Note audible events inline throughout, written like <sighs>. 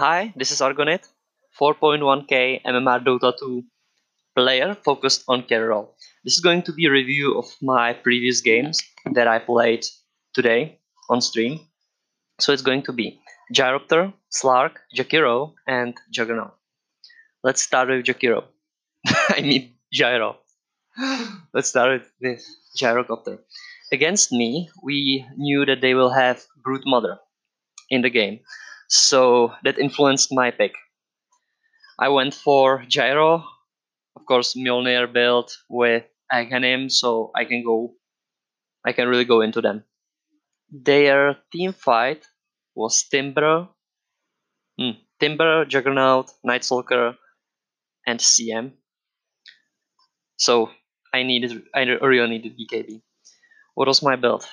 Hi, this is Argonet, 4.1k MMR Dota 2 player focused on role. This is going to be a review of my previous games that I played today on stream. So it's going to be Gyropter, Slark, Jakiro, and Juggernaut. Let's start with Jakiro. <laughs> I mean Gyro. <gasps> Let's start with Gyrocopter. Against me, we knew that they will have Broodmother in the game. So that influenced my pick. I went for Gyro, of course Mjolnir build with Aghanim, so I can go I can really go into them. Their team fight was Timber, hmm, Timber, Juggernaut, Night Stalker, and CM. So I needed I really needed BKB. What was my build?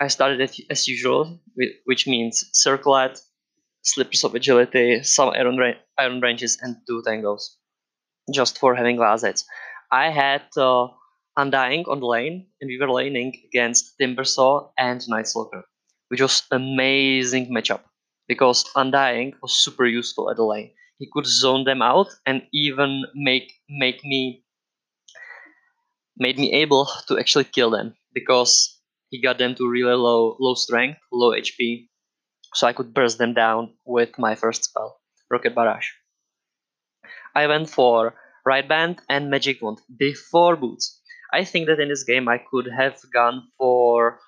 I started as usual, which means Circlet, Slippers of Agility, some Iron, ra- iron Branches, and two Tangos, just for having Glazets. I had uh, Undying on the lane, and we were laning against Timbersaw and Night Stalker, which was amazing matchup because Undying was super useful at the lane. He could zone them out and even make make me made me able to actually kill them because he got them to really low low strength, low HP, so I could burst them down with my first spell, Rocket Barrage. I went for Wraith Band and Magic Wand before Boots. I think that in this game I could have gone for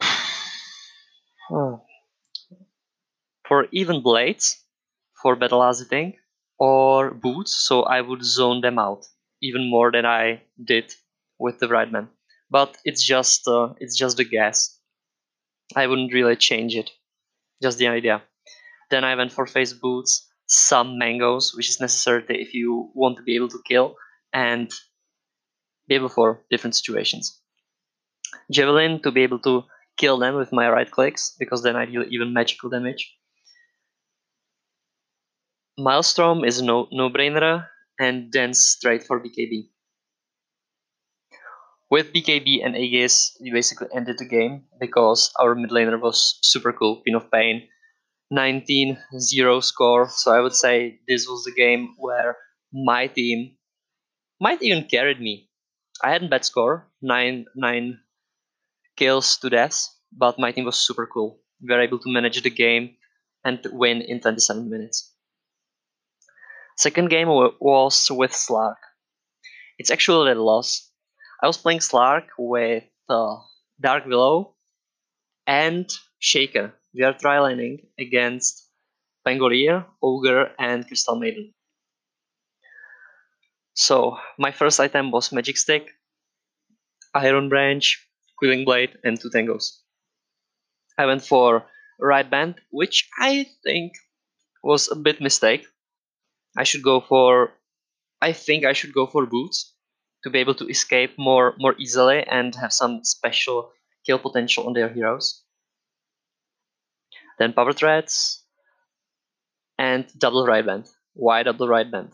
<sighs> for even blades for battle thing or boots, so I would zone them out even more than I did with the right man. But it's just uh, it's just a guess. I wouldn't really change it. Just the idea. Then I went for phase boots, some mangoes, which is necessary if you want to be able to kill, and be able for different situations. Javelin to be able to kill them with my right clicks, because then I deal even magical damage. Maelstrom is no no-brainer, and then straight for BKB. With BKB and Aegis, we basically ended the game because our mid laner was super cool, Pin of Pain, 19-0 score. So I would say this was the game where my team might even carried me. I had a bad score, nine nine kills to death, but my team was super cool. We were able to manage the game and win in 27 minutes. Second game was with Slark. It's actually a loss. I was playing Slark with uh, Dark Willow and Shaker. We are trialing against Pangolier, Ogre, and Crystal Maiden. So my first item was Magic Stick, Iron Branch, Quelling Blade, and two Tangos. I went for Wraith Band, which I think was a bit mistake. I should go for I think I should go for boots to be able to escape more more easily and have some special kill potential on their heroes. Then power treads and double wraith band. Why double wraith band?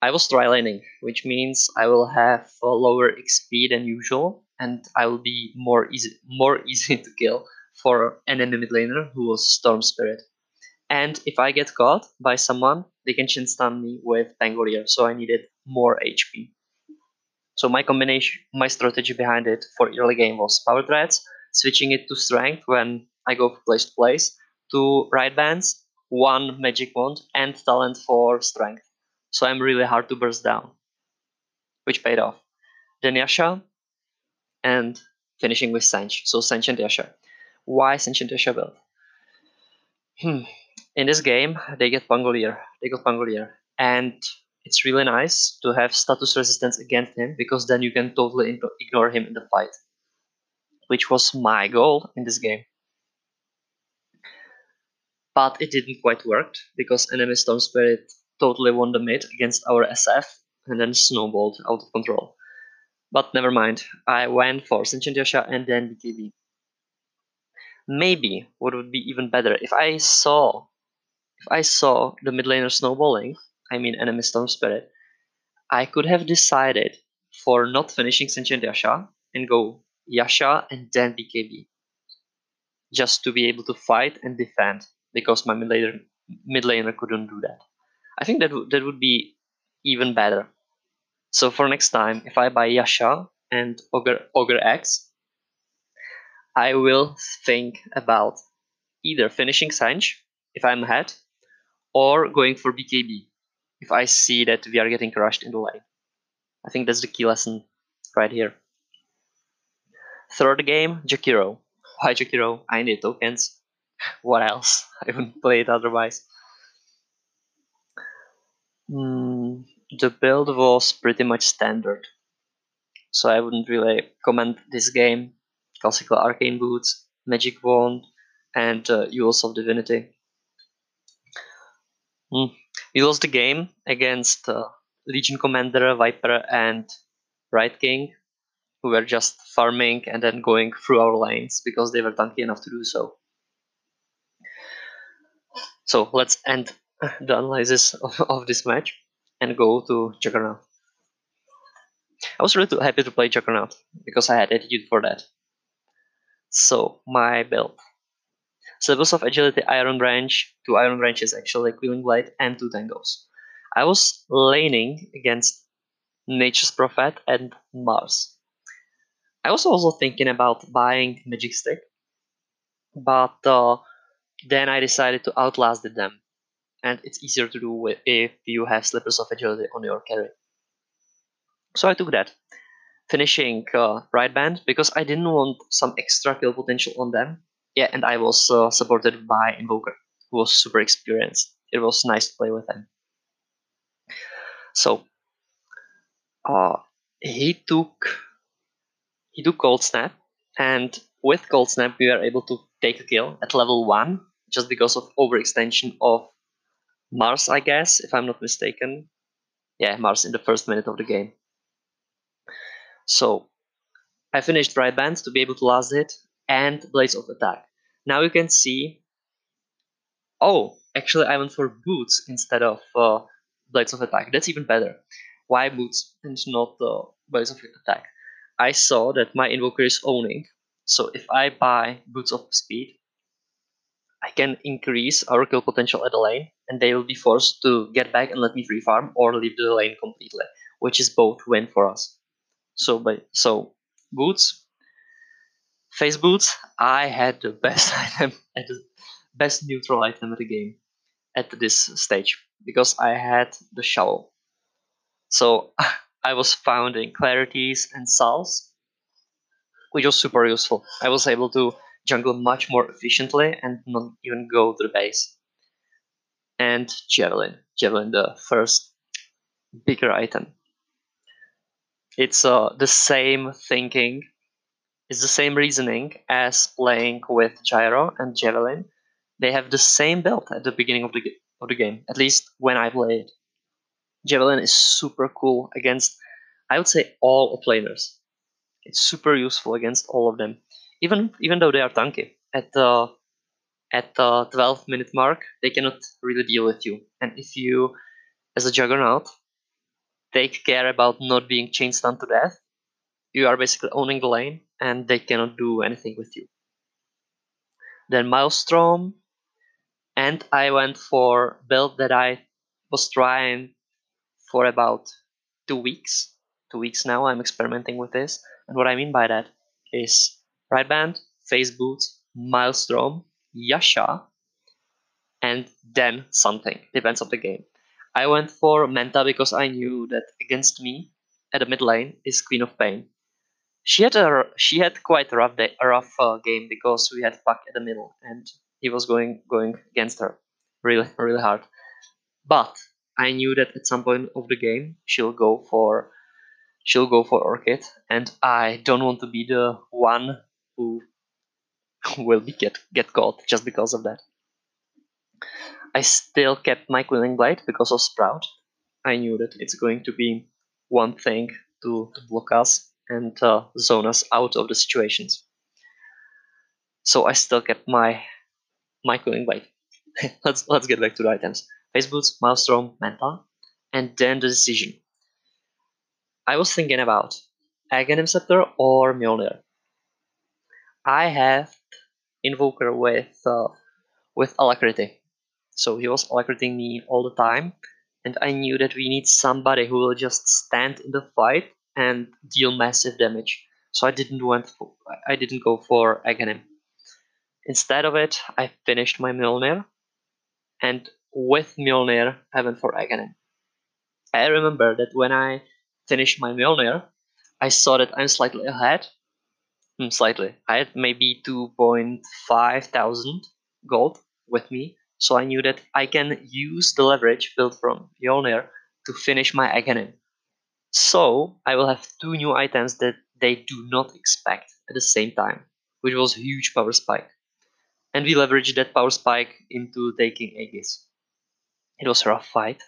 I was try laning, which means I will have a lower XP than usual, and I will be more easy more <laughs> easy to kill for an enemy mid laner who was Storm Spirit. And if I get caught by someone, they can chain stun me with Pangolier, so I needed more HP. So my combination, my strategy behind it for early game was power treads, switching it to strength when I go from place to place, to wraith bands, one magic wand, and talent for strength. So I'm really hard to burst down, which paid off. Then Yasha, and finishing with Sange. So Sange and Yasha. Why Sange and Yasha build? Hmm in this game they get Pangolier. They got Pangolier. And it's really nice to have status resistance against him because then you can totally ignore him in the fight. Which was my goal in this game. But it didn't quite work because enemy Storm Spirit totally won the mid against our SF and then snowballed out of control. But never mind, I went for Sange and Yasha and then BKB. Maybe what would be even better if I saw if I saw the mid laner snowballing, I mean enemy Storm Spirit, I could have decided for not finishing Sange and Yasha and go Yasha and then BKB. Just to be able to fight and defend because my mid laner, mid laner couldn't do that. I think that that would be even better. So for next time, if I buy Yasha and Ogre Ogre Axe, I will think about either finishing Sange if I'm ahead, or going for BKB if I see that we are getting crushed in the lane. I think that's the key lesson right here. Third game, Jakiro. Why Jakiro? I need tokens. <laughs> What else? <laughs> I wouldn't play it otherwise. Mm, the build was pretty much standard. So I wouldn't really comment this game. Classical Arcane Boots, Magic Wand, and uh, Jewels of Divinity. Mm. We lost the game against uh, Legion Commander, Viper, and Wraith King, who were just farming and then going through our lanes because they were tanky enough to do so. So let's end the analysis of, of this match and go to Juggernaut. I was really happy to play Juggernaut because I had attitude for that. So my build. Slippers of Agility Iron Branch, two Iron Branches actually, Quelling Blade, and two Tangos. I was laning against Nature's Prophet and Mars. I was also thinking about buying Magic Stick, but uh, then I decided to outlast them and it's easier to do if you have slippers of agility on your carry. So I took that, finishing uh, wraith band because I didn't want some extra kill potential on them. Yeah, and I was uh, supported by Invoker, who was super experienced. It was nice to play with him. So uh, he took he took Cold Snap, and with Cold Snap we were able to take a kill at level one just because of overextension of Mars, I guess, if I'm not mistaken. Yeah, Mars in the first minute of the game. So I finished wraith bands to be able to last it and Blades of Attack. Now you can see. Oh, actually, I went for boots instead of uh, Blades of Attack. That's even better. Why boots and not uh, Blades of Attack? I saw that my invoker is owning. So if I buy Boots of Speed, I can increase our kill potential at the lane, and they will be forced to get back and let me free farm or leave the lane completely, which is both win for us. So, by so boots, phase boots. I had the best <laughs> item, the best neutral item of the game at this stage because I had the shovel. So <laughs> I was found in clarities and salves, which was super useful. I was able to jungle much more efficiently and not even go to the base. And Javelin. Javelin, the first bigger item. It's uh, the same thinking, it's the same reasoning as playing with Gyro and Javelin. They have the same build at the beginning of the, of the game, at least when I played. It. Javelin is super cool against, I would say, all laners. It's super useful against all of them even even though they are tanky at the at the 12 minute mark they cannot really deal with you and if you as a juggernaut take care about not being chain stunned to death you are basically owning the lane and they cannot do anything with you then maelstrom and i went for build that i was trying for about two weeks two weeks now i'm experimenting with this and what i mean by that is Wraith band, phase boots, maelstrom, yasha, and then something. Depends on the game. I went for Manta because I knew that against me at the mid lane is Queen of Pain. She had a she had quite a rough day, a rough uh, game because we had Puck at the middle and he was going going against her really really hard. But I knew that at some point of the game she'll go for she'll go for Orchid, and I don't want to be the one who <laughs> will be get get caught just because of that. I still kept my Quelling Blade because of Sprout. I knew that it's going to be one thing to, to block us and uh, zone us out of the situations. So I still get my my Quelling Blade. let's let's get back to the items. Phase Boots, Maelstrom, Manta, and then the decision. I was thinking about Aghanim Scepter or Mjolnir. I have Invoker with uh, with alacrity. So he was alacriting me all the time, and I knew that we need somebody who will just stand in the fight and deal massive damage. So I didn't went for, I didn't go for Aghanim. Instead of it, I finished my Mjolnir, and with Mjolnir, I went for Aghanim. I remember that when I finished my Mjolnir, I saw that I'm slightly ahead. Hmm, slightly. I had maybe 2.5 thousand gold with me, so I knew that I can use the leverage built from Mjolnir to finish my Aghanim. So I will have two new items that they do not expect at the same time, which was huge power spike. And we leveraged that power spike into taking Aegis. It was a rough fight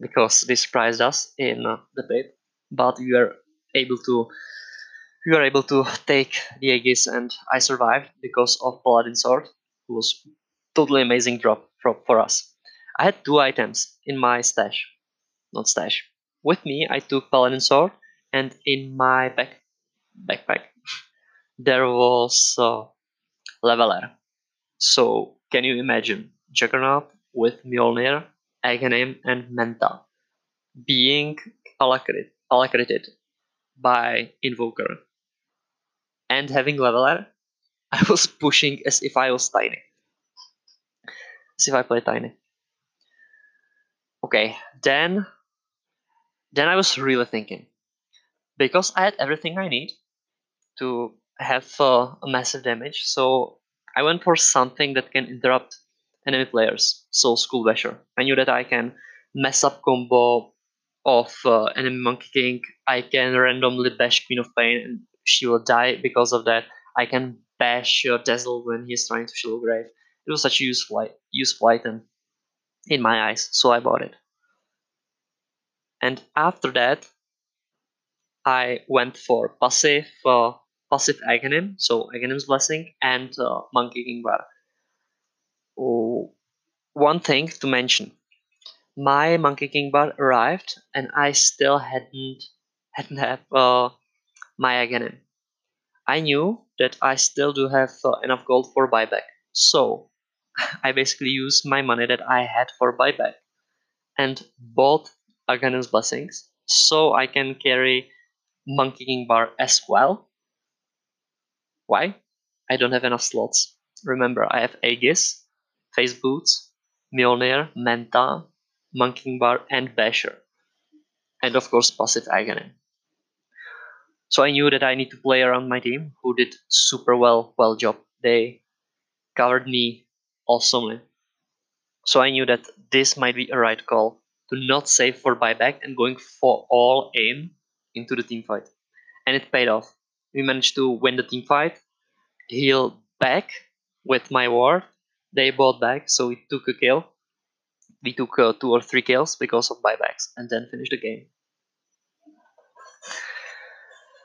because they surprised us in uh, the pit, but we were able to we were able to take the Aegis and I survived because of Paladin Sword, who was totally amazing drop for, for us. I had two items in my stash, not stash. With me, I took Paladin Sword, and in my back backpack <laughs> there was uh, Leveler. So can you imagine Juggernaut with Mjolnir, Aghanim, and Manta being alacrited by Invoker and having Leveler? <laughs> I was pushing as if I was Tiny. See if I play Tiny. Okay, then then I was really thinking because I had everything I need to have uh, a massive damage. So I went for something that can interrupt enemy players. So Skull Basher. I knew that I can mess up combo of uh, enemy Monkey King. I can randomly bash Queen of Pain and she will die because of that. I can bash uh, Dazzle when he's trying to Shallow Grave it was such a useful useful item in my eyes, so I bought it. And after that, I went for passive uh, passive Aghanim, so Aghanim's Blessing and uh, Monkey King Bar. Oh, one thing to mention: my Monkey King Bar arrived, and I still hadn't hadn't have uh, my Aghanim. I knew that I still do have uh, enough gold for buyback, so <laughs> I basically used my money that I had for buyback and bought Aghanim's Blessings so I can carry Monkey King Bar as well. Why? I don't have enough slots. Remember, I have Aegis, Phase Boots, Mjolnir, Manta, Monkey King Bar, and Basher. And of course, Passive Aghanim. So I knew that I need to play around my team, who did super well, well job. They covered me awesomely. So I knew that this might be a right call to not save for buyback and going for all aim into the team fight. And it paid off. We managed to win the team fight, heal back with my ward. They bought back, so we took a kill. We took uh, two or three kills because of buybacks and then finished the game.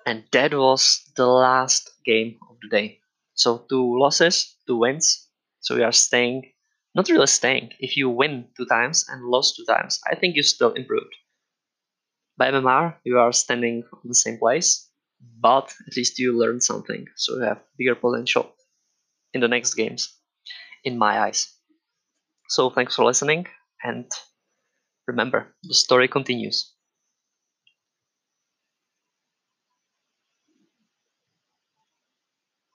And that was the last game of the day. So two losses, two wins, so we are staying, not really staying. If you win two times and lost two times, I think you still improved. By MMR, you are standing on the same place, but at least you learned something, so you have bigger potential in the next games, in my eyes. So thanks for listening, and remember, the story continues.